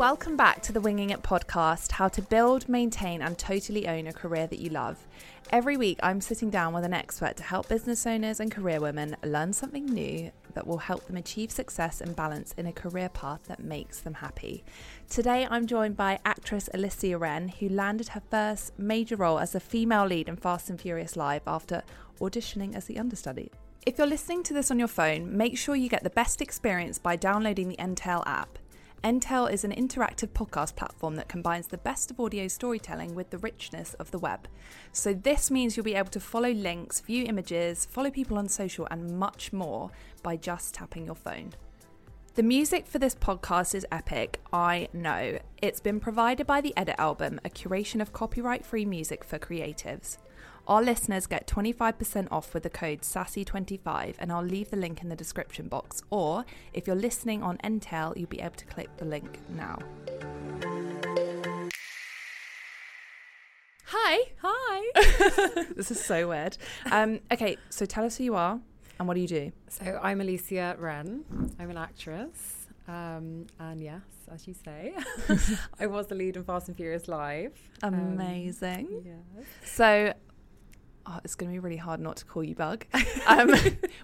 welcome back to the Winging It podcast how to build, maintain, and totally own a career that you love. Every week, I'm sitting down with an expert to help business owners and career women learn something new that will help them achieve success and balance in a career path that makes them happy. Today, I'm joined by actress Elysia Wren, who landed her first major role as a female lead in Fast and Furious Live after auditioning as the understudy. If you're listening to this on your phone, make sure you get the best experience by downloading the Entale app. Entale is an interactive podcast platform that combines the best of audio storytelling with the richness of the web. So, this means you'll be able to follow links, view images, follow people on social, and much more by just tapping your phone. The music for this podcast is epic, I know. It's been provided by the Edit Album, a curation of copyright free music for creatives. Our listeners get 25% off with the code SASSY25, and I'll leave the link in the description box. Or if you're listening on Entale, you'll be able to click the link now. Hi. Hi. this is so weird. Um, okay, so tell us who you are and what do you do? So I'm Elysia Wren. I'm an actress. Um, and yes, as you say, I was the lead in Fast and Furious Live. Amazing. Um, yes. So oh, it's going to be really hard not to call you Bug. Um,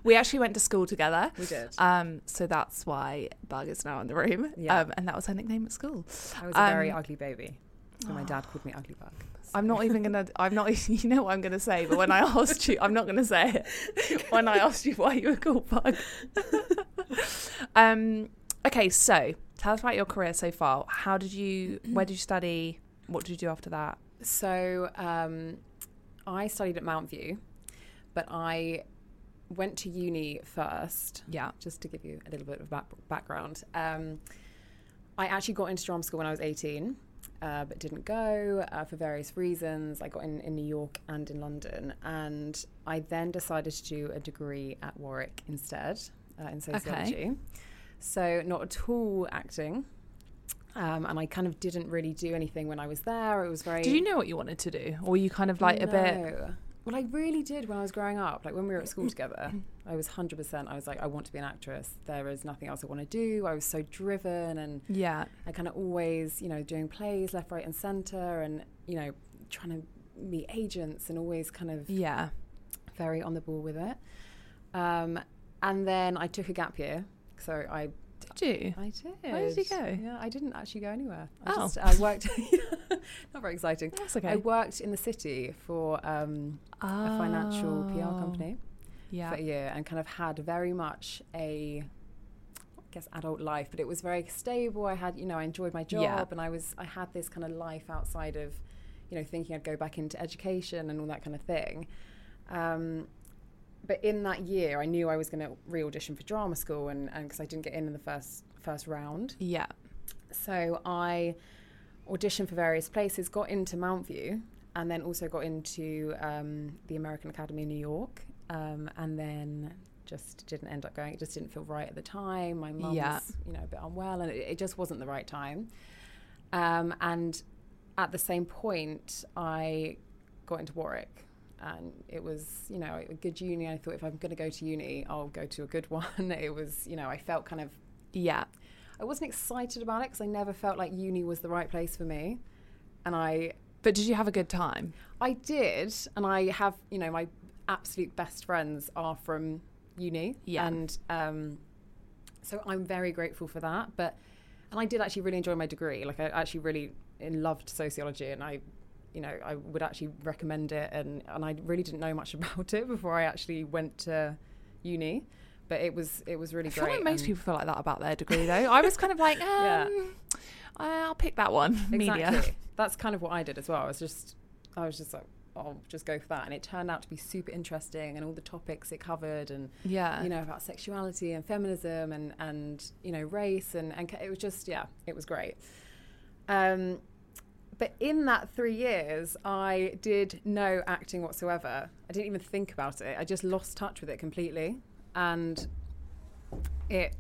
we actually went to school together. We did. Um, so that's why Bug is now in the room. Yeah. Um, and that was her nickname at school. I was a very um, ugly baby. So my dad called me Ugly Bug. I'm not even gonna. I'm not. You know what I'm gonna say, but when I asked you, I'm not gonna say it. When I asked you why you were called Bug. um. Okay, so tell us about your career so far. How did you? Where did you study? What did you do after that? So um, I studied at Mountview, but I went to uni first. Yeah. Just to give you a little bit of back- background. Um, I actually got into drama school when I was 18. Uh, but didn't go uh, for various reasons. I got in in New York and in London, and I then decided to do a degree at Warwick instead uh, in sociology. Okay. So not at all acting, um, and I kind of didn't really do anything when I was there. It was very. Did you know what you wanted to do, or were you kind of like a bit? No. Well, I really did when I was growing up. Like when we were at school together, I was hundred percent. I was like, I want to be an actress. There is nothing else I want to do. I was so driven, and Yeah. I kind of always, you know, doing plays left, right, and centre, and you know, trying to meet agents, and always kind of Yeah. very on the ball with it. Um, and then I took a gap year, so I Did you? I did. Where did you go? Yeah, I didn't actually go anywhere. I Oh. just I worked. not very exciting. That's okay. I worked in the city for um, a financial PR Oh. company Yeah. for a year, and kind of had very much a, I guess, adult life. But it was very stable. I had, you know, I enjoyed my job, Yeah. and I was, I had this kind of life outside of, you know, thinking I'd go back into education and all that kind of thing. Um, but in that year, I knew I was going to re-audition for drama school, and because I didn't get in in the first first round, Yeah. so I auditioned for various places, got into Mountview, and then also got into um, the American Academy in New York, um, and then just didn't end up going. It just didn't feel right at the time. My mum Yeah. was, you know, a bit unwell, and it, it just wasn't the right time. Um, and at the same point, I got into Warwick. And it was, you know, a good uni. I thought if I'm going to go to uni, I'll go to a good one. it was, you know, I felt kind of Yeah. I wasn't excited about it because I never felt like uni was the right place for me. And I But did you have a good time? I did, and I have, you know, my absolute best friends are from uni. Yeah. And um, so I'm very grateful for that. But and I did actually really enjoy my degree. Like I actually really loved sociology and I you know, I would actually recommend it and, and I really didn't know much about it before I actually went to uni. But it was it was really I great. like most people feel like that about their degree, though. I was kind of like, um, Yeah. I'll pick that one. Media. Exactly. That's kind of what I did as well. I was just, I was just like, I'll just go for that, and it turned out to be super interesting, and all the topics it covered, and Yeah. you know about sexuality and feminism, and and you know race, and and it was just yeah, it was great. Um, but in that three years, I did no acting whatsoever. I didn't even think about it. I just lost touch with it completely, and it,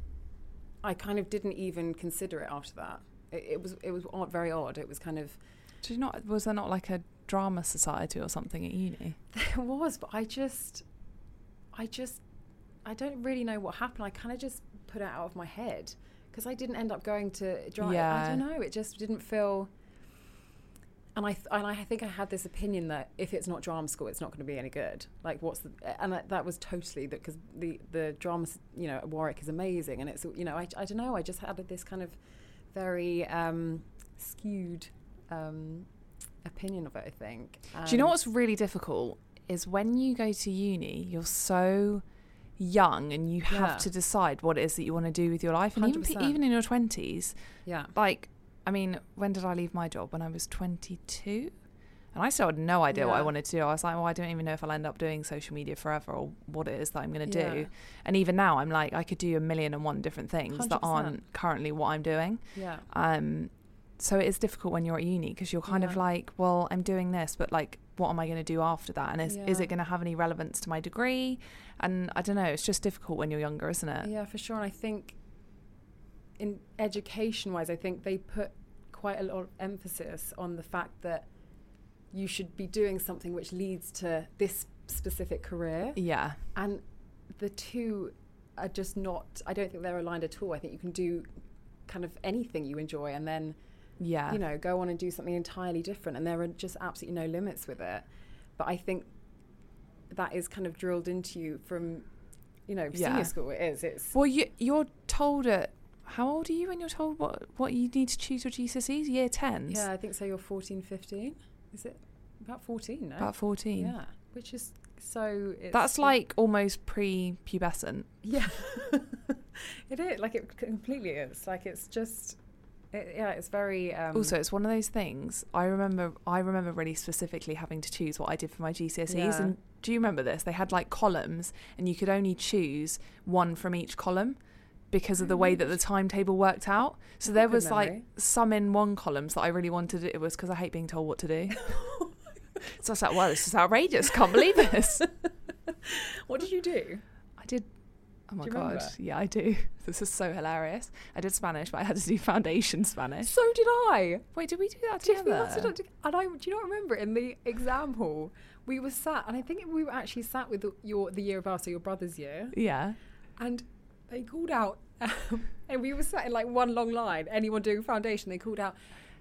I kind of didn't even consider it after that. It, it was it was odd, very odd. It was kind of Did you not? Was there not like a drama society or something at uni? There was, but I just, I just, I don't really know what happened. I kind of just put it out of my head because I didn't end up going to drama. Yeah. I don't know. It just didn't feel. And I th- and I think I had this opinion that if it's not drama school, it's not going to be any good. Like, what's the and that, that was totally that because the the drama, you know, at Warwick is amazing, and it's you know, I, I don't know, I just had this kind of very um, skewed um, opinion of it. I think. Do you know what's really difficult is when you go to uni, you're so young and you have Yeah. to decide what it is that you want to do with your life. And even, 100%. even in your 20s, Yeah. like, I mean, when did I leave my job? When I was 22? And I still had no idea what I wanted to do. I was like, well, I don't even know if I'll end up doing social media forever or what it is that I'm going to do. Yeah. And even now, I'm like, I could do a million and one different things that 100%. aren't currently what I'm doing. Yeah. Um, so it is difficult when you're at uni because you're kind of like, well, I'm doing this, but like, what am I going to do after that? And is, is it going to have any relevance to my degree? And I don't know. It's just difficult when you're younger, isn't it? Yeah, for sure. And I think in education wise, I think they put quite a lot of emphasis on the fact that you should be doing something which leads to this specific career. Yeah. And the two are just not, I don't think they're aligned at all. I think you can do kind of anything you enjoy and then, Yeah. you know, go on and do something entirely different. And there are just absolutely no limits with it. But I think that is kind of drilled into you from, you know, Yeah. senior school. It is. It's Well, you you're told at how old are you when you're told what what you need to choose your GCSEs? Year tens. Yeah, I think so. You're 14, 15. Is it about 14? No? About fourteen. Yeah, which is so. It's, That's like almost pre-pubescent. Yeah, it is. Like it completely is. Like it's just. It, yeah, it's very. Um, also, it's one of those things. I remember. I remember really specifically having to choose what I did for my GCSEs. Yeah. And do you remember this? They had like columns, and you could only choose one from each column because of the way mm. that the timetable worked out. So Oh, there was like some in one columns that I really wanted. It was because I hate being told what to do. Oh so I was like, "Well, this is outrageous. Can't believe this." what did you do? I did. Oh my god! remember? Yeah, I do. This is so hilarious. I did Spanish, but I had to do foundation Spanish. So did I. Wait, did we do that Did together? and I, do you not remember in the exam hall we were sat, and I think we were actually sat with the, your the year of ours, so your brother's year, Yeah. and they called out, um, and we were sat in like one long line. Anyone doing foundation, they called out,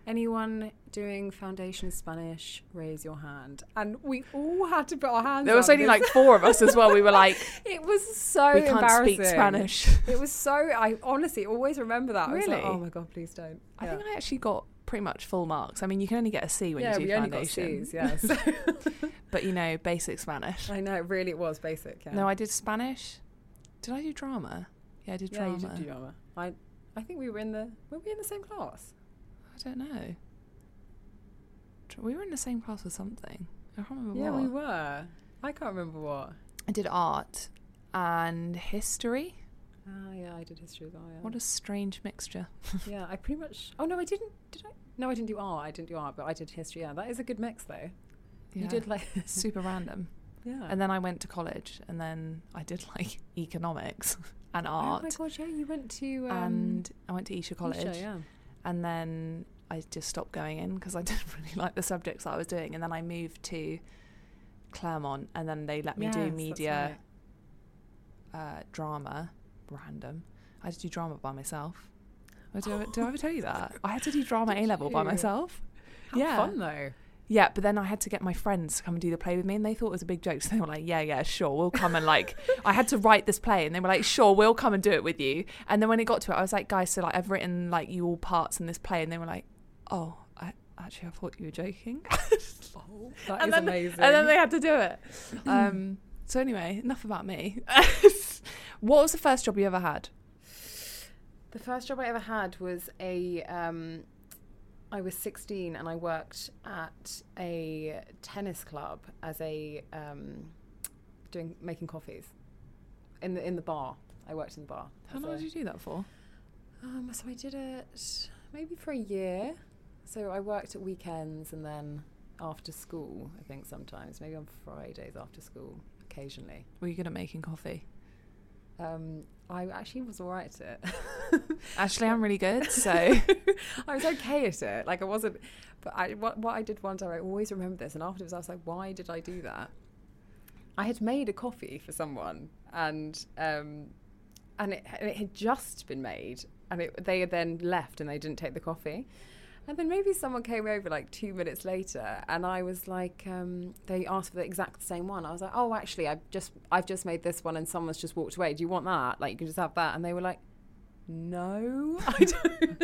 anyone doing foundation Spanish, raise your hand. And we all had to put our hands. Up. There was only like four of us as well. We were like, it was so we can't embarrassing. speak Spanish. It was so. I honestly always remember that. I was like, Really? oh my god, please don't. I think I actually got pretty much full marks. I mean, you can only get a C when yeah, you do we only got foundation. C's. Yes, but you know, basic Spanish. I know. Really, it was basic. Yeah. No, I did Spanish. Did I do drama? Yeah, I did yeah, drama. you did do drama. I, I think we were in the. Were we in the same class? I don't know. We were in the same class with something. I can't remember Yeah, what. we were. I can't remember what. I did art and history. Ah, yeah, I did history as well. Yeah. What a strange mixture. yeah, I pretty much. Oh no, I didn't. Did I? No, I didn't do art. I didn't do art, but I did history. Yeah, that is a good mix though. You did like. super random. yeah. And then I went to college, and then I did like economics and Oh art, my god! Yeah, you went to. Um, and I went to Esher College, Esher, yeah. and then I just stopped going in because I didn't really like the subjects that I was doing, and then I moved to Claremont, and then they let me Yes, do media, uh, drama, random. I had to do drama by myself. Oh, Did I, did I ever tell you that? I had to do drama A level by myself. How yeah. fun though. Yeah, but then I had to get my friends to come and do the play with me, and they thought it was a big joke. So they were like, "Yeah, yeah, sure, we'll come and like." I had to write this play, and they were like, "Sure, we'll come and do it with you." And then when it got to it, I was like, "Guys, so like I've written like you all parts in this play," and they were like, "Oh, I actually I thought you were joking." Oh, that and is then, amazing. And then they had to do it. Um, so anyway, enough about me. what was the first job you ever had? The first job I ever had was a. Um, I was 16 and I worked at a tennis club as a um, doing making coffees in the in the bar. I worked in the bar. How long a- did you do that for? Um, so I did it maybe for a year. So I worked at weekends and then after school. I think sometimes maybe on Fridays after school occasionally. Were you good at making coffee? Um, I actually was alright at it. Actually, I'm really good. So I was okay at it. Like I wasn't, but I what, what I did one time I always remember this, and afterwards I was like, why did I do that? I had made a coffee for someone, and um, and it, and it had just been made, and it, they had then left and they didn't take the coffee. And then maybe someone came over like two minutes later, and I was like, um, they asked for the exact same one. I was like, oh, actually, I've just I've just made this one, and someone's just walked away. Do you want that? Like, you can just have that. And they were like, no, I don't.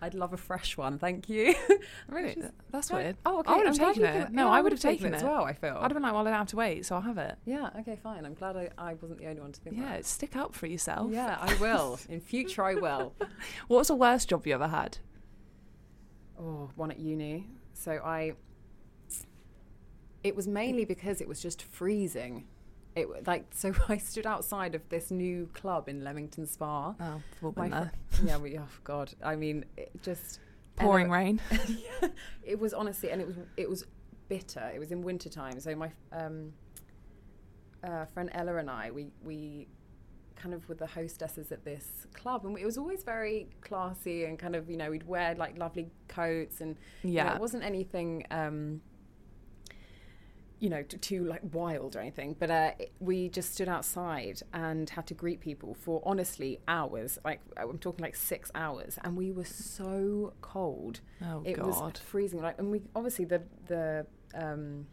I'd love a fresh one, thank you. Really? Is- That's No, weird. Oh, okay. I would have taken it. No, yeah, I would have taken it as well. I feel. I'd have been like, well, I don't have to wait, so I'll have it. yeah. Okay. Fine. I'm glad I, I wasn't the only one to think Yeah, that. stick up for yourself. Yeah, I will. In future, I will. What was the worst job you ever had? Oh, one at uni. So I. It was mainly because it was just freezing. It like so I stood outside of this new club in Leamington Spa. Oh, we've been there. fr- yeah, we, oh god. I mean, it just Pouring rain. it was honestly, and it was it was bitter. It was in winter time. So my um, uh, friend Ella and I, we we kind of with the hostesses at this club, and it was always very classy and kind of you know we'd wear like lovely coats and you know, Yeah. it wasn't anything. Um, you know, t- too like wild or anything, but uh, it- we just stood outside and had to greet people for honestly hours. Like I'm talking like six hours, and we were so cold oh it God. was freezing like and we obviously the the um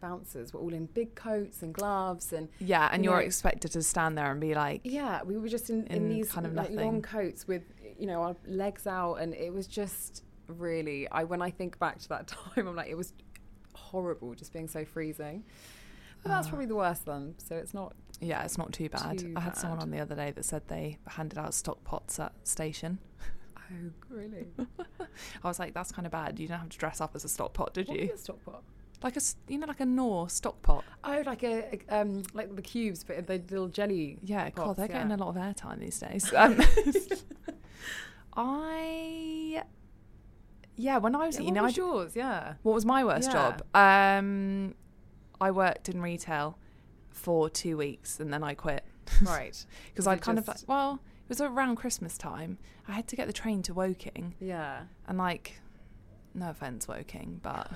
bouncers were all in big coats and gloves and yeah, and you you're know- expected to stand there and be like, yeah we were just in, in, In these kind of like long coats with you know our legs out and it was just really i when i think back to that time i'm like it was horrible just being so freezing but that's Oh. probably the worst then so it's not yeah, it's not too bad. Too I had someone on the other day that said they handed out stock pots at station. oh really I was like, that's kind of bad. You don't have to dress up as a stock pot, did What you? stock pot Like a you know, like a Knorr stock pot. oh like a, a um like the cubes but the little jelly Yeah, God, they're getting a lot of airtime these days. Um, I, yeah, when I was, Yeah, you what know, I was yours yeah What was my worst Yeah. job? Um, I worked in retail for two weeks and then I quit right because I'd kind of like, well, it was around Christmas time. I had to get the train to Woking yeah and like, no offense, Woking, but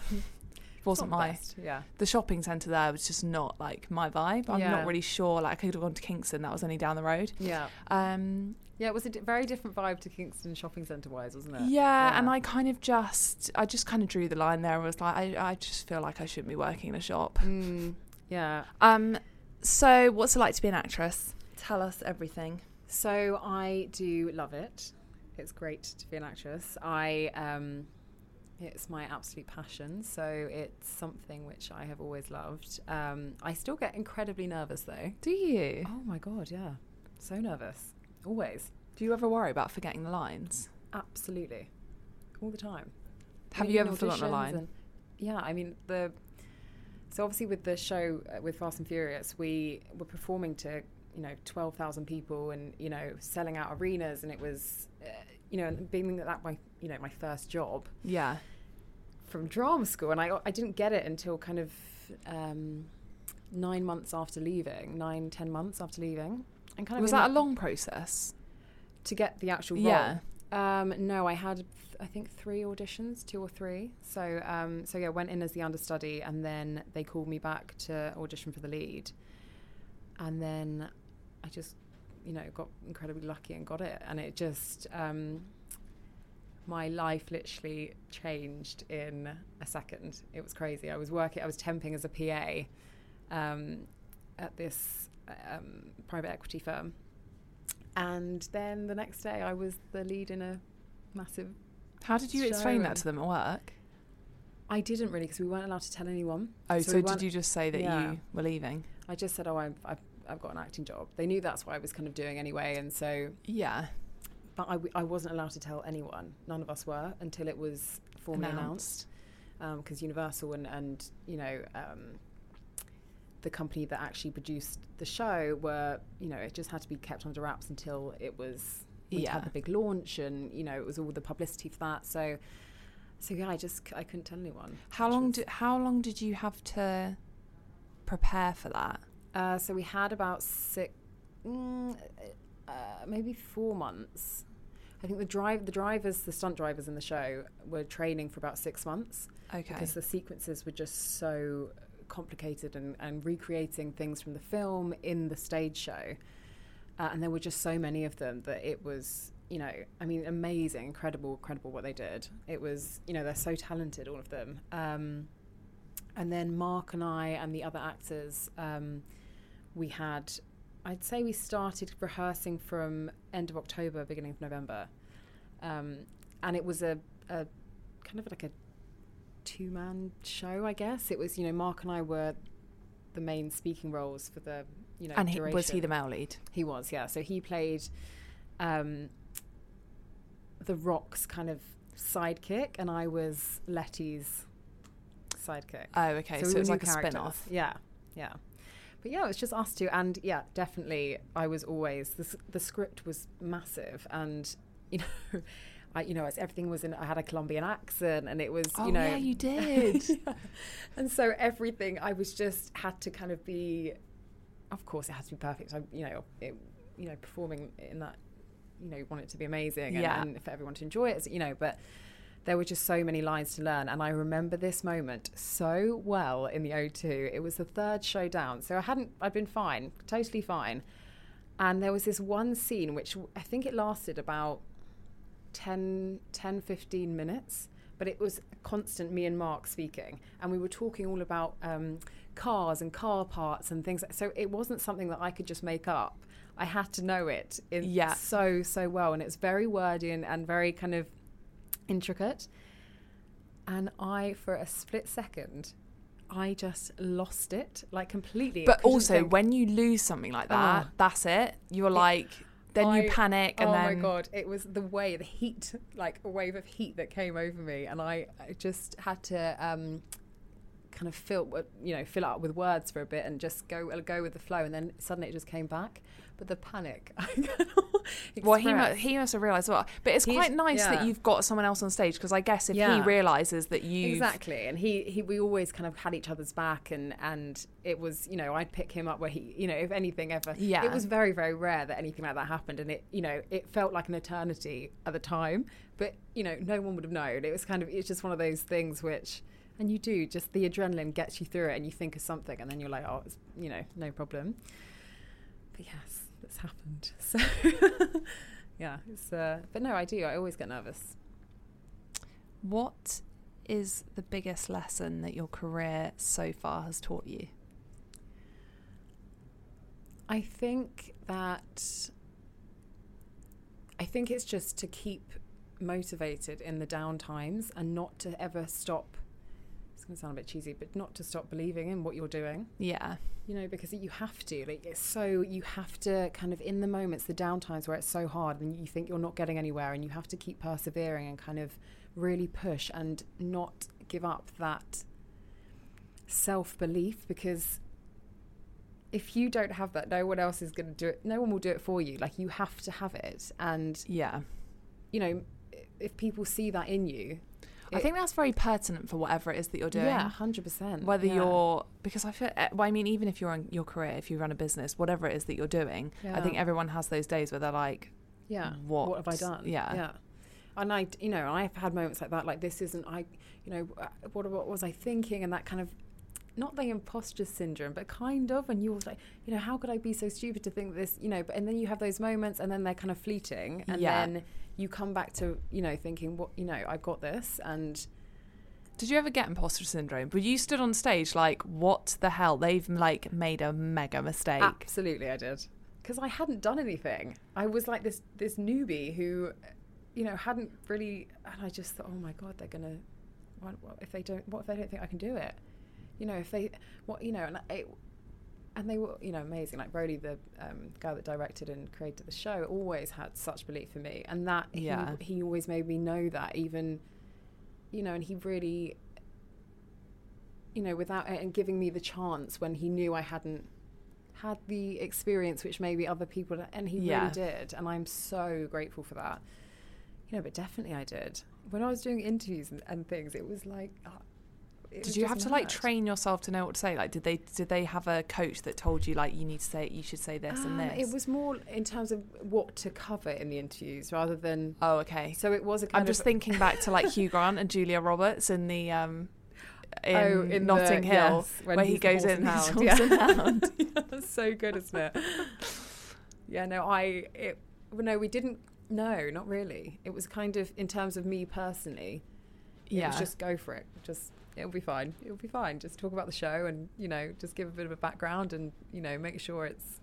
wasn't my best, yeah the shopping centre there was just not like my vibe. I'm Yeah. not really sure. Like I could have gone to Kingston, that was only down the road. yeah Um, yeah it was a very different vibe to kingston shopping centre wise wasn't it Yeah, and I kind of just, I just kind of drew the line there and was like, I, I just feel like I shouldn't be working in a shop. mm, yeah Um, so what's it like to be an actress? Tell us everything. so i do love it it's great to be an actress i um it's my absolute passion so it's something which i have always loved um i still get incredibly nervous though Do you? oh my god yeah so nervous always Do you ever worry about forgetting the lines? absolutely all the time Have you ever forgotten a line? and- yeah, I mean the. So obviously with the show uh, with Fast and Furious, we were performing to you know twelve thousand people and you know selling out arenas, and it was uh, you know being that my you know my first job Yeah. From drama school, and I I didn't get it until kind of um, nine months after leaving, nine ten months after leaving, and kind of Was that a long process? to get the actual role. Yeah. Um, no, I had I think three auditions, two or three. So um, so yeah, went in as the understudy, and then they called me back to audition for the lead, and then I just you know got incredibly lucky and got it, and it just um, my life literally changed in a second. It was crazy. I was working, I was temping as a PA um, at this um, private equity firm. And then the next day, I was the lead in a massive. How did you Show explain that to them at work? I didn't really because we weren't allowed to tell anyone. Oh, So so, we did you just say that Yeah. you were leaving? I just said, "Oh, I've, I've, I've got an acting job." They knew that's what I was kind of doing anyway, and so, Yeah. But I, I wasn't allowed to tell anyone. None of us were until it was formally announced. Because Universal and, and you know um, the company that actually produced the show were, you know, it just had to be kept under wraps until it was we Yeah. had the big launch, and you know, it was all the publicity for that. So, so yeah, I just I couldn't tell anyone. How long did How long did you have to prepare for that? Uh, so we had about six, mm, uh, maybe four months. I think the drive, the drivers, the stunt drivers in the show were training for about six months Okay. because the sequences were just so complicated and, and recreating things from the film in the stage show. uh, and there were just so many of them that it was you know i mean amazing incredible incredible what they did it was you know they're so talented all of them um, and then mark and i and the other actors um, we had i'd say we started rehearsing from end of october beginning of november um, and it was a, a kind of like a two-man show i guess it was you know mark and i were the main speaking roles for the you know and he, was he the male lead? He was, yeah. So he played um, the Rock's kind of sidekick, and I was Letty's sidekick. Oh, okay. So, we it was like a spin off. Yeah, yeah. But yeah, it was just us two, and yeah, definitely, I was always the the script was massive, and you know. I, you know, as everything was in, I had a Colombian accent, and it was, Oh, you know, yeah, you did. Yeah. And so everything, I was just had to kind of be, of course, it has to be perfect. I, you know, it, you know, performing in that, you know, you want it to be amazing, and, Yeah. and for everyone to enjoy it, you know. But there were just so many lines to learn, and I remember this moment so well in the O2. It was the third show down, so I hadn't, I'd been fine, totally fine. And there was this one scene which I think it lasted about 10, 10 15 minutes but it was constant me and mark speaking and we were talking all about um, cars and car parts and things so it wasn't something that i could just make up i had to know it in Yeah. so so well and it's very wordy and, and very kind of intricate and i for a split second i just lost it like completely But also, think- when you lose something like that, Oh. that's it. You're like, then you panic, and oh then my god, it was the way the heat, like a wave of heat that came over me, and I, I just had to um, kind of fill, uh, you know, fill it up with words for a bit and just go uh, go with the flow, and then suddenly it just came back. But the panic, Well, he mu- express. he must have realised well, but it's He's- quite nice that you've got someone else on stage because I guess if he realizes that you Exactly, and he, he we always kind of had each other's back, and and it was you know I'd pick him up where he you know if anything ever Yeah. it was very very rare that anything like that happened, and it you know it felt like an eternity at the time, but you know no one would have known. It was kind of it's just one of those things which and you do just the adrenaline gets you through it, and you think of something, and then you're like oh it's you know no problem. But yes, that's happened. So yeah, it's uh, but no, I do. I always get nervous. What is the biggest lesson that your career so far has taught you? I think that I think it's just to keep motivated in the down times and not to ever stop. It's going to sound a bit cheesy, but not to stop believing in what you're doing. Yeah. You know, because you have to. Like, it's so you have to kind of in the moments, the downtimes where it's so hard and you think you're not getting anywhere, and you have to keep persevering and kind of really push and not give up that self belief because if you don't have that, no one else is going to do it. No one will do it for you. Like you have to have it, and Yeah. you know, if people see that in you, I think that's very pertinent for whatever it is that you're doing. yeah, hundred percent. Whether you're because I feel eh, well, I mean even if you're in your career, if you run a business, whatever it is that you're doing, I think everyone has those days where they're like, yeah, what, have I done? Yeah. yeah. And I, you know, I've had moments like that. Like this isn't I, you know, uh, what what was I thinking? And that kind of. Not the imposter syndrome, but kind of, and you're like, you know, how could I be so stupid to think this, you know? But and then you have those moments, and then they're kind of fleeting, and Yeah. then you come back to, you know, thinking, what, you know, I've got this, and Did you ever get imposter syndrome? But you stood on stage like, what the hell? They've like made a mega mistake. Absolutely, I did. Because I hadn't done anything. I was like this this newbie who, you know, hadn't really. And I just thought, oh my god, they're gonna. What, what if they don't? What if they don't think I can do it? You know, if they, what you know, and I, and they were, you know, amazing. Like Brody, the um, guy that directed and created the show, always had such belief in me, and that Yeah. he, he always made me know that even, you know, and he really, you know, without and giving me the chance when he knew I hadn't had the experience which maybe other people and he Yeah. really did and i'm so grateful for that you know but definitely i did when i was doing interviews and, and things it was like uh, it Did you have to like mad. train yourself to know what to say? Like, did they did they have a coach that told you like you need to say you should say this and Um, this? it was more in terms of what to cover in the interviews rather than oh, okay. so it was a kind I'm just thinking back to like Hugh Grant and Julia Roberts in the um in, oh, in Notting the, Hill yes, when where he goes in and hound. yeah. hound. Yeah, that's so good isn't it yeah. No, I. It, well, no, we didn't. No, not really. It was kind of in terms of me personally. It Yeah. was just go for it. Just it'll be fine. It'll be fine. Just talk about the show and you know just give a bit of a background and you know make sure it's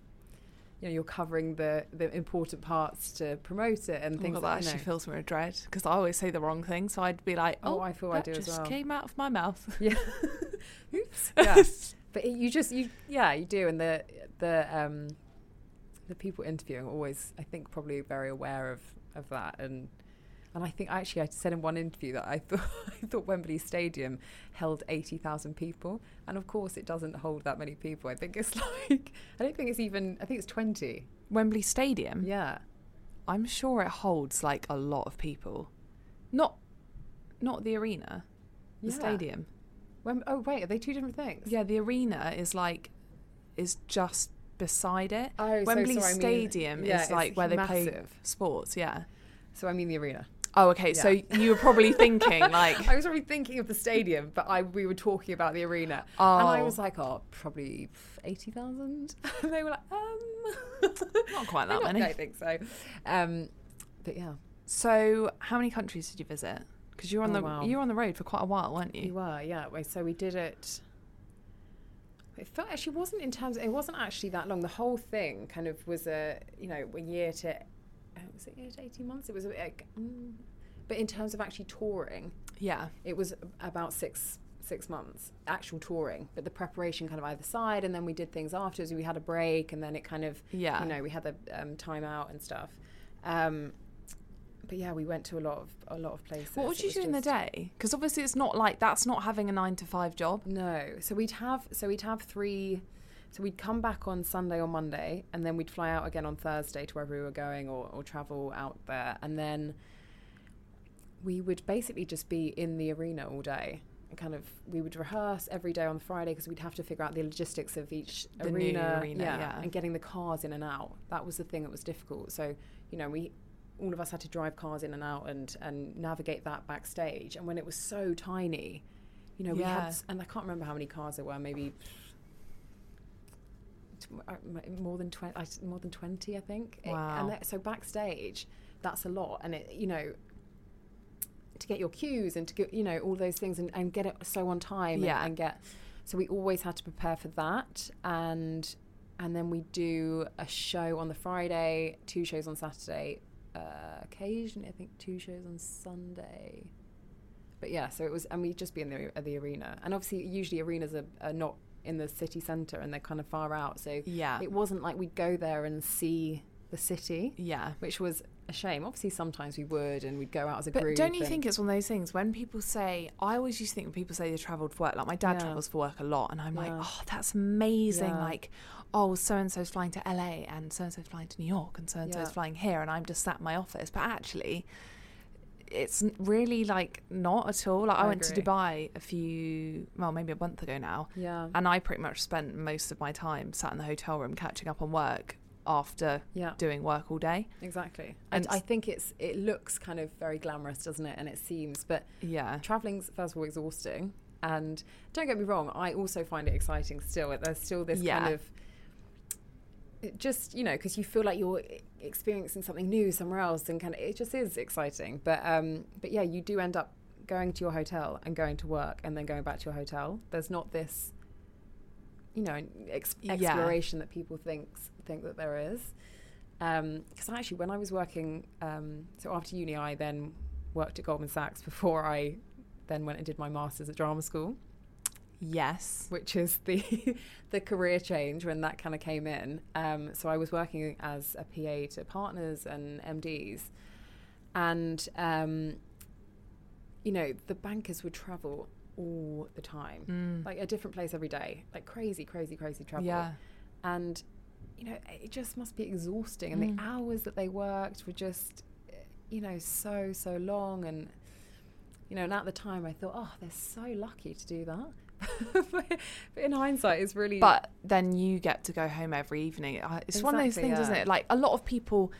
you know you're covering the the important parts to promote it and Oh, things that like actually you know. fills me with dread because I always say the wrong thing. So I'd be like, Oh, "Oh, I feel I do as just well. came out of my mouth." Yeah. Oops. Yeah. but it, you just you yeah you do and the the um the people interviewing are always I think probably very aware of of that and and I think actually I said in one interview that I thought I thought Wembley Stadium held eighty thousand people and of course it doesn't hold that many people I think it's like I don't think it's even I think it's twenty Wembley Stadium. yeah I'm sure it holds like a lot of people. Not, not the arena, the Yeah. stadium. Wem- oh wait are they two different things Yeah, the arena is like, is just beside it. oh so Wembley sorry, I mean- Stadium yeah, is like where they play sports. Yeah. so I mean the arena Oh, okay. So you were probably thinking like, I was probably thinking of the stadium, but I we were talking about the arena, and I Oh. was like, oh, probably eighty thousand. and they were like, um, not quite that I don't- many. I think so. Um, but yeah, So, how many countries did you visit? Because you were on Oh, the wow. you were on the road for quite a while, weren't we you? were. Yeah, so we did it. It felt actually wasn't in terms. It wasn't actually that long. The whole thing kind of was a you know a year to. Was it year eighteen months? It was a bit like, mm, but in terms of actually touring, Yeah. it was about six six months actual touring but the preparation kind of either side and then we did things afterwards we had a break and then it kind of Yeah. you know we had the um, time out and stuff um, but yeah we went to a lot of a lot of places What would you do in the day? Because obviously it's not like that's not having a nine to five job. no so we'd have so we'd have three so we'd come back on Sunday or Monday and then we'd fly out again on Thursday to wherever we were going or, or travel out there. And then we would basically just be in the arena all day. And kind of we would rehearse every day on Friday because we'd have to figure out the logistics of each The arena, arena, yeah. and getting the cars in and out. That was the thing that was difficult. So you know we all of us had to drive cars in and out and and navigate that backstage. And when it was so tiny you know we Yeah. had and I can't remember how many cars there were maybe more than 20 more than 20 I think It- Wow. and that, so backstage that's a lot and it you know to get your cues and to get you know all those things and, and get it so on time and- Yeah. and, get so we always had to prepare for that and and then we do a show on the Friday two shows on Saturday uh, occasionally I think two shows on Sunday but yeah so it was and we'd just be in the, uh, the arena and obviously usually arenas are, are not in the city centre and they're kind of far out so Yeah. it wasn't like we'd go there and see the city Yeah. which was a shame. Obviously, sometimes we would, and we'd go out as a But group. don't you think it's one of those things when people say, I always used to think when people say they travelled for work, like my dad Yeah. travels for work a lot, and I'm like, oh, that's amazing. Yeah. Like, oh, so and so's flying to LA, and so and so's flying to New York, and so and so's Yeah. flying here, and I'm just sat in my office. But actually, it's really like not at all. Like, I, I went to. Dubai a few, well, maybe a month ago now, Yeah, and I pretty much spent most of my time sat in the hotel room catching up on work after yeah, doing work all day. exactly. And And I think it's it looks kind of very glamorous, doesn't it? And it seems, but Yeah. traveling's first of all exhausting. And don't get me wrong, I also find it exciting still. There's still this Yeah. kind of just you know because you feel like you're experiencing something new somewhere else and kind of it just is exciting. But um but yeah you do end up going to your hotel and going to work and then going back to your hotel. There's not this you know ex- Yeah. exploration that people thinks think that there is. Because actually when I was working um so after uni I then worked at Goldman Sachs before I then went and did my masters at drama school Yes. which is the the career change when that kind of came in. Um, so I was working as a PA to partners and MDs, and um, you know the bankers would travel all the time, Mm. like a different place every day, like crazy, crazy, crazy travel. Yeah. and you know it just must be exhausting, and Mm. the hours that they worked were just, you know, so so long and. You know, and at the time I thought, oh, they're so lucky to do that. But in hindsight, it's really. But then you get to go home every evening. It's one of those Exactly, things, isn't it? Like a lot of people,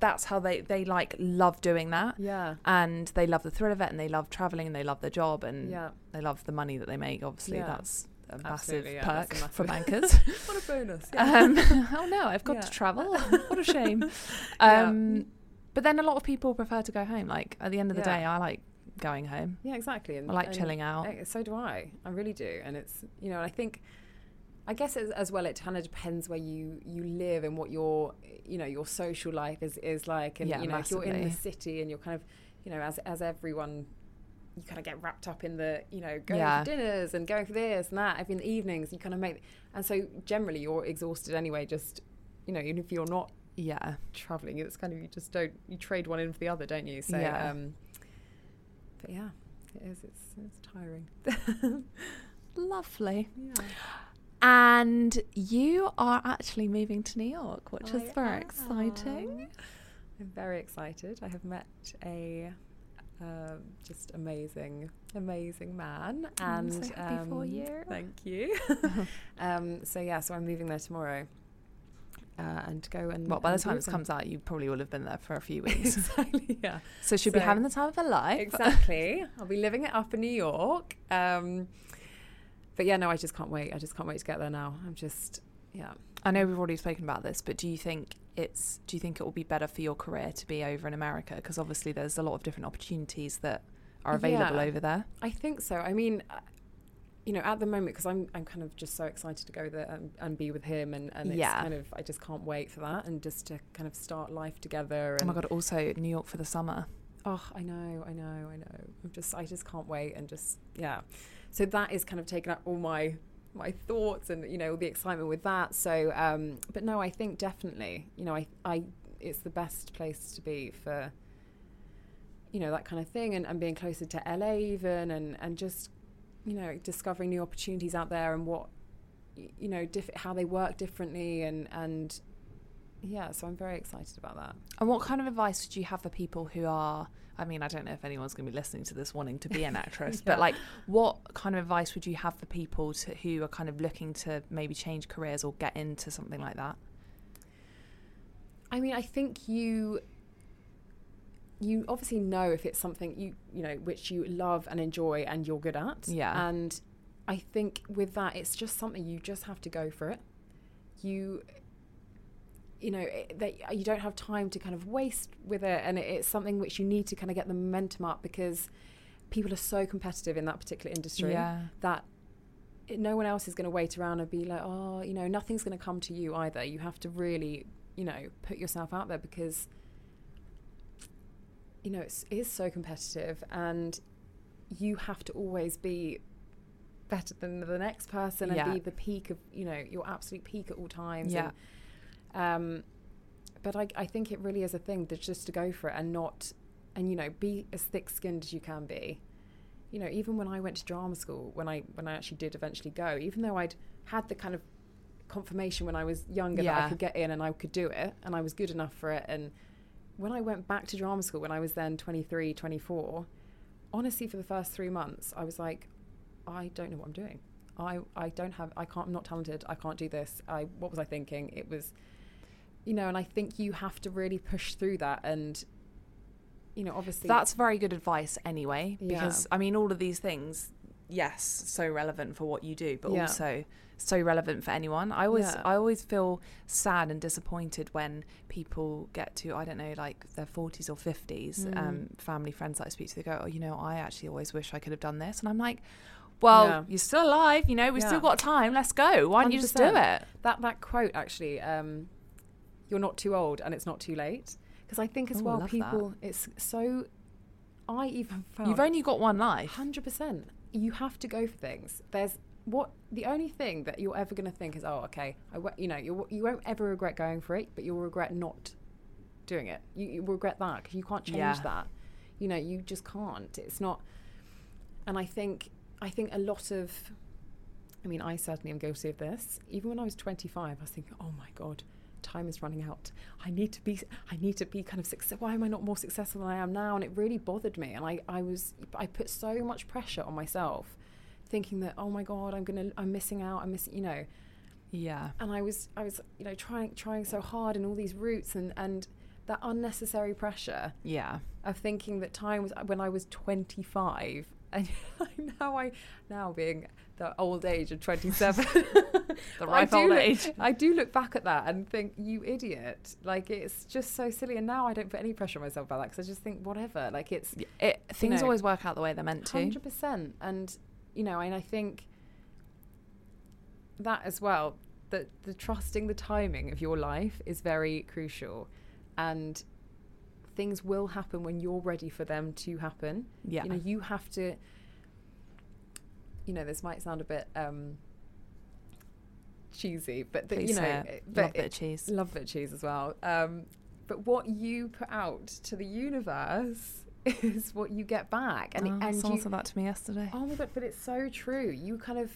that's how they they like love doing that, yeah, and they love the thrill of it, and they love traveling, and they love their job, and yeah, they love the money that they make. Obviously, Yeah. that's a massive yeah, perk a for massive- bankers. what a bonus. um, oh no, I've got Yeah. to travel. what a shame. Yeah. Um, But then a lot of people prefer to go home. Like at the end of the Yeah. day, I like going home. Yeah, exactly. And, I like and, chilling out. uh, So do I. I really do. And it's you know, I think, I guess as, as well, it kind of depends where you you live and what your you know your social life is is like. And Yeah, you know, if you're in the city and you're kind of you know as as everyone. You kind of get wrapped up in the, you know, going Yeah. for dinners and going for this and that. Every in the evenings, you kind of make, and so generally you're exhausted anyway. Just, you know, even if you're not Yeah. traveling, it's kind of you just don't you trade one in for the other, don't you? So, Yeah. um, but yeah, it is. It's it's tiring. Lovely. Yeah. And you are actually moving to New York, which is I very exciting. I'm very excited. I have met a um, just amazing, amazing man, I'm and so happy for um, you. Thank you. um, so yeah, so I'm moving there tomorrow, uh, and go and. Well, by the time this comes out, you probably will have been there for a few weeks. exactly. Yeah. so she'll be having the time of her life. exactly. I'll be living it up in New York. Um, but yeah, no, I just can't wait. I just can't wait to get there now. I'm just, yeah. I know we've already spoken about this, but do you think it's do you think it will be better for your career to be over in America? Because obviously there's a lot of different opportunities that are available Yeah. over there. I think so. I mean, you know, at the moment, because I'm, I'm kind of just so excited to go there and, and be with him, and, and it's Yeah. kind of, I just can't wait for that, and just to kind of start life together. And Oh my god! Also, New York for the summer. Oh, I know, I know, I know. I'm just, I just can't wait, and just, yeah. So that is kind of taken up all my my thoughts and you know all the excitement with that. So, um, but no, I think definitely, you know, I, I, it's the best place to be for, you know, that kind of thing, and, and being closer to LA even, and and just, you know, discovering new opportunities out there and what, you know, diff- how they work differently, and and yeah. So I'm very excited about that. And what kind of advice would you have for people who are? I mean, I don't know if anyone's going to be listening to this wanting to be an actress, but like, what kind of advice would you have for people to, who are kind of looking to maybe change careers or get into something like that? I mean, I think you you obviously know if it's something you you know which you love and enjoy and you're good at. Yeah. And I think with that, it's just something you just have to go for it. You you know that you don't have time to kind of waste with it, and it's something which you need to kind of get the momentum up because people are so competitive in that particular industry Yeah. that it, no one else is going to wait around and be like, oh, you know, nothing's going to come to you either. You have to really, you know, put yourself out there because, you know, it's, it is so competitive and you have to always be better than the next person and Yeah. be the peak of, you know, your absolute peak at all times. Yeah. And, um, but I, I think it really is a thing that just to go for it and not, and, you know, be as thick skinned as you can be you know, even when I went to drama school, when I when I actually did eventually go, even though I'd had the kind of confirmation when I was younger that I could get in and I could do it and I was good enough for it and when I went back to drama school when I was then 23, 24, honestly for the first 3 months I was like I don't know what I'm doing. I I don't have I can't I'm not talented. I can't do this. I what was I thinking? It was you know, and I think you have to really push through that and you know, obviously That's very good advice anyway, Yeah. because I mean, all of these things, yes, so relevant for what you do, but Yeah. also so relevant for anyone. I always, Yeah. I always feel sad and disappointed when people get to, I don't know, like their forties or fifties. Mm. Um, family friends that I speak to, they go, "Oh, you know, I actually always wish I could have done this," and I'm like. Well, Yeah. you're still alive, you know. We've Yeah. still got time. Let's go. Why don't you just do it? that that quote actually um you're not too old and it's not too late because i think as Ooh, well people it's so i even found You've only got one life. 100% you have to go for things there's what the only thing that you're ever going to think is oh okay I, you know you, you won't ever regret going for it but you'll regret not doing it you, you regret that because you can't change Yeah. that you know you just can't it's not and i think i think a lot of I mean, I certainly am guilty of this. Even when I was 25, I was thinking, "Oh my god, time is running out. I need to be. I need to be kind of success. Why am I not more successful than I am now?" And it really bothered me. And I, I was, I put so much pressure on myself, thinking that, "Oh my god, I'm gonna, I'm missing out. I'm missing," you know. Yeah. And I was, I was, you know, trying, trying so hard in all these routes, and and that unnecessary pressure Yeah. of thinking that time was when I was 25 And now I now being the old age of 27 The ripe old look- age. I do look back at that and think you idiot like it's just so silly and now I don't put any pressure on myself about that because I just think whatever like it's It, things know, always work out the way they're meant to. Hundred percent, and you know, and I think that as well. That the trusting the timing of your life is very crucial, and things will happen when you're ready for them to happen. Yeah. You know, you have to. You know, this might sound a bit um, cheesy, but the, you know, it- it. but Love bit of cheese. love bit of cheese as well. Um, but what you put out to the universe is what you get back, and Oh, and someone you, said that to me yesterday. Oh my god, but it's so true. You kind of,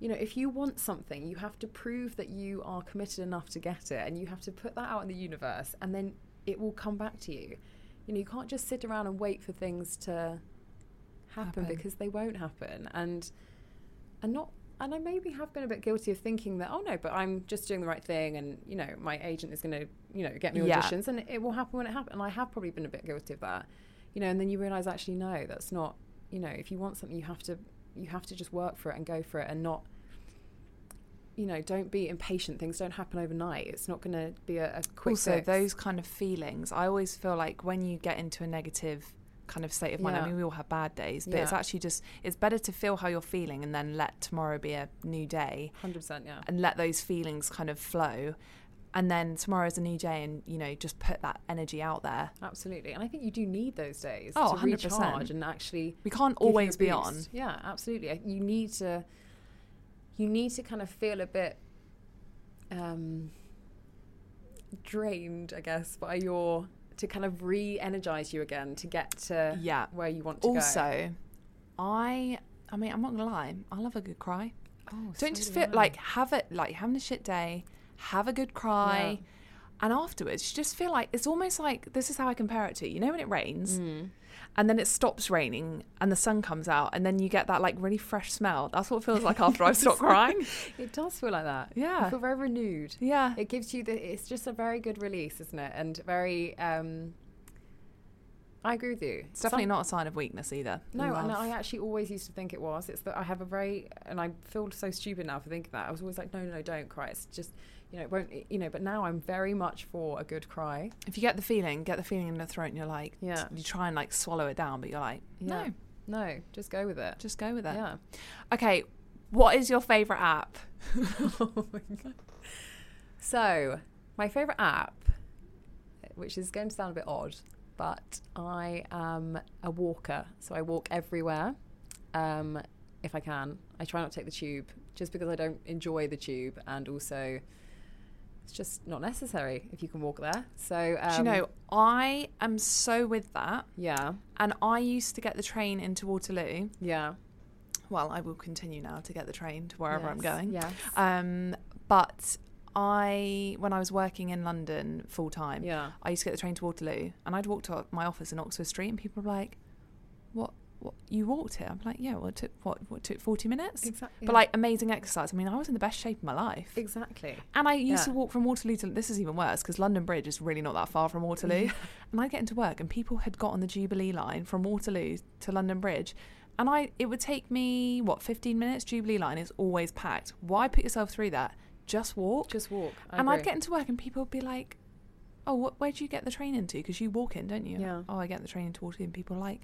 you know, if you want something, you have to prove that you are committed enough to get it, and you have to put that out in the universe, and then it will come back to you. You know, you can't just sit around and wait for things to happen, Happen. because they won't happen, and and not. And I maybe have been a bit guilty of thinking that, oh no, but I'm just doing the right thing, and you know, my agent is going to, you know, get me Yeah. auditions, and it will happen when it happens. And I have probably been a bit guilty of that, you know. And then you realise, actually, no, that's not you know if you want something you have to you have to just work for it and go for it and not you know don't be impatient things don't happen overnight it's not going to be a, a quick also, fix. those kind of feelings, I always feel like when you get into a negative kind of state of mind, Yeah. I mean, we all have bad days, but it's actually just, it's better to feel how you're feeling and then let tomorrow be a new day 100% yeah and let those feelings kind of flow. And then tomorrow's a new day and, you know, just put that energy out there. absolutely and i think you do need those days Oh, to 100%. recharge and actually We can't always be on. yeah absolutely you need to you need to kind of feel a bit um drained i guess by your to kind of re-energize you again to get to Yeah. where you want to go Also, I, I mean, I'm not gonna lie, I love a good cry. oh, Don't so just do feel I. like have it like having a shit day, have a good cry, Yeah. And afterwards you just feel like it's almost like this is how I compare it to. You know when it rains Mm. and then it stops raining and the sun comes out and then you get that like really fresh smell. That's what it feels like after I've stopped crying. It does feel like that. Yeah. You feel very renewed. Yeah. It gives you the. It's just a very good release, isn't it? And very. um I agree with you. It's definitely not a sign of weakness either. No, and I actually always used to think it was. It's that I have a very, and I feel so stupid now for thinking that. I was always like, no, no, no, don't cry. It's just, you know, it won't, you know. But now I'm very much for a good cry. if you get the feeling, get the feeling in the throat and you're like, Yeah. you try and like swallow it down, but you're like, Yeah. no, No, just go with it. just go with it. Yeah. Okay, what is your favorite app? oh my god. So, my favorite app, which is going to sound a bit odd, but I am a walker. So I walk everywhere um, if I can. I try not to take the tube just because I don't enjoy the tube and also it's just not necessary if you can walk there. So, um, Do you know, I am so with that. yeah, And I used to get the train into Waterloo. yeah. Well, I will continue now to get the train to wherever I'm going. Yes. Um, but I, when I was working in London full time, yeah. I used to get the train to Waterloo, and I'd walk to my office in Oxford Street, and people were like, "What? You walked here?" I'm like, "Yeah. Well, it took what? What took forty minutes?" Exactly. But like amazing exercise. I mean, I was in the best shape of my life. exactly. And I used to walk from Waterloo to this is even worse because London Bridge is really not that far from Waterloo. And I'd get into work and people had got on the Jubilee line from Waterloo to London Bridge. And I it would take me what, fifteen minutes? Jubilee line is always packed. Why put yourself through that? Just walk. Just walk. I and I'd get into work and people would be like, Oh, what, where do you get the train into? Because you walk in, don't you? Yeah. Oh, I get the train into Waterloo and people are like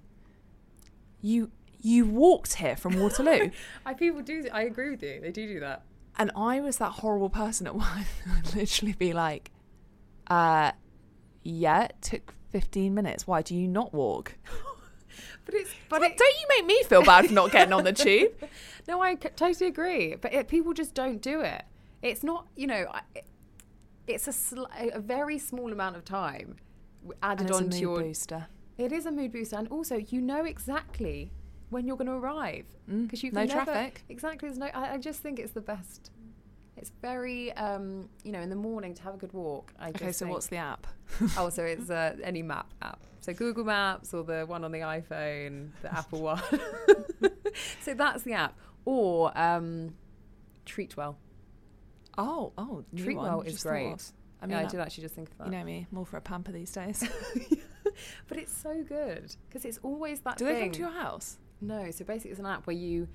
You you walked here from Waterloo. I people do. I agree with you. They do do that. And I was that horrible person at one would literally be like, uh, yeah, it took 15 minutes. Why do you not walk? But it's But don't you make me feel bad for not getting on the tube? no, I c- totally agree. But it, people just don't do it. It's not, you know, it, it's a sl- a very small amount of time added a onto your. booster. It is a mood booster, and also you know exactly when you're going to arrive Mm, because you no can never- traffic. Exactly. There's no. I, I just think it's the best. It's very, um, you know, in the morning to have a good walk. I Okay, so think- what's the app? oh, so it's uh, any map app. So Google Maps or the one on the iPhone, the Apple one. so that's the app. Or um, Treatwell. Oh, oh, Treatwell is just thought great. I mean, mean, I I- did actually just think of that. you know me, more for a pamper these days. but it's so good because it's always that Do thing. they come to your house? No, so basically it's an app where you,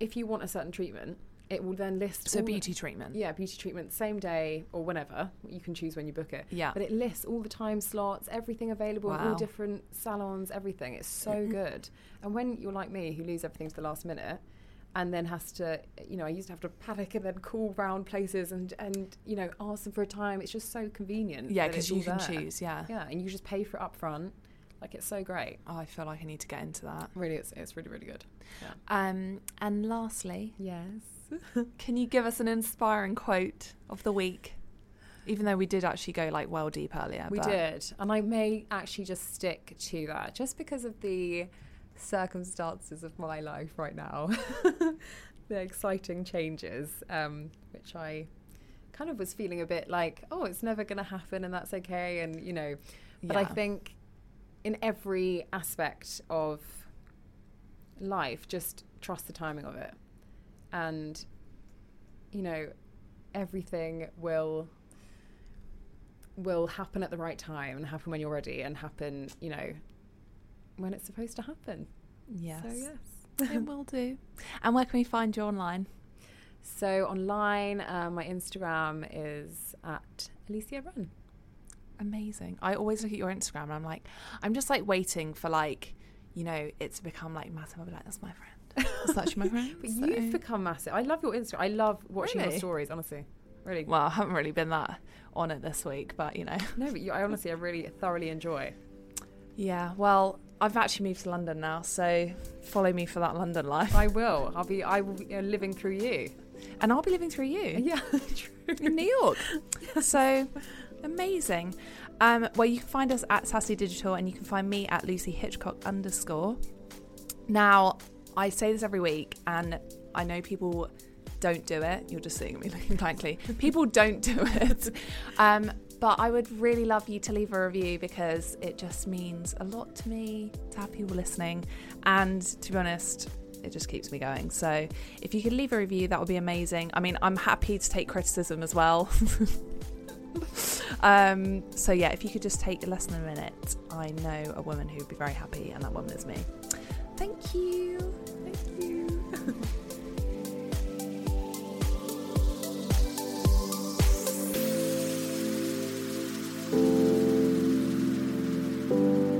if you want a certain treatment, it will then list So all the- beauty treatment. yeah, beauty treatment, same day or whenever. You can choose when you book it. Yeah. But it lists all the time slots, everything available Wow. all different salons, everything. It's so good. And when you're like me, who leaves everything to the last minute, and then has to, you know, I used to have to panic and then call round places and and you know ask them for a time. It's just so convenient. Yeah, because you can there. choose. Yeah. Yeah, and you just pay for it up front. Like it's so great. Oh, I feel like I need to get into that. Really, it's it's really really good. Um, and lastly, Yes. can you give us an inspiring quote of the week? Even though we did actually go like well deep earlier. We did, and I may actually just stick to that, just because of the circumstances of my life right now, the exciting changes, um, which I kind of was feeling a bit like, oh, it's never going to happen, and that's okay, and you know. But I think in every aspect of life, just trust the timing of it, and you know, everything will will happen at the right time and happen when you're ready and happen, you know, when it's supposed to happen. Yes. So yes. it will do. And where can we find you online? So online, uh, my Instagram is at Elysia Wren. Amazing. I always look at your Instagram and I'm like, I'm just like waiting for like, you know, it to become like massive. I'll be like, that's my friend. That's actually my friend. But So- you've become massive. I love your Instagram. I love watching Really? your stories. Honestly, really. well, I haven't really been that on it this week, but you know. No, but you, I honestly, I really thoroughly enjoy. Yeah. Well, I've actually moved to London now, so follow me for that London life. I will. I'll be. I will be living through you. And I'll be living through you. Yeah, true. in New York. so amazing. Um, well, you can find us at Sassy Digital and you can find me at Lucy Hitchcock underscore. Now, I say this every week and I know people don't do it. You're just seeing me looking blankly. People don't do it. Um, but I would really love you to leave a review because it just means a lot to me to have people listening. And to be honest, it just keeps me going. So if you could leave a review, that would be amazing. I mean, I'm happy to take criticism as well. um, so yeah, if you could just take less than a minute, I know a woman who would be very happy, and that woman is me. Thank you. Thank you. Thank you.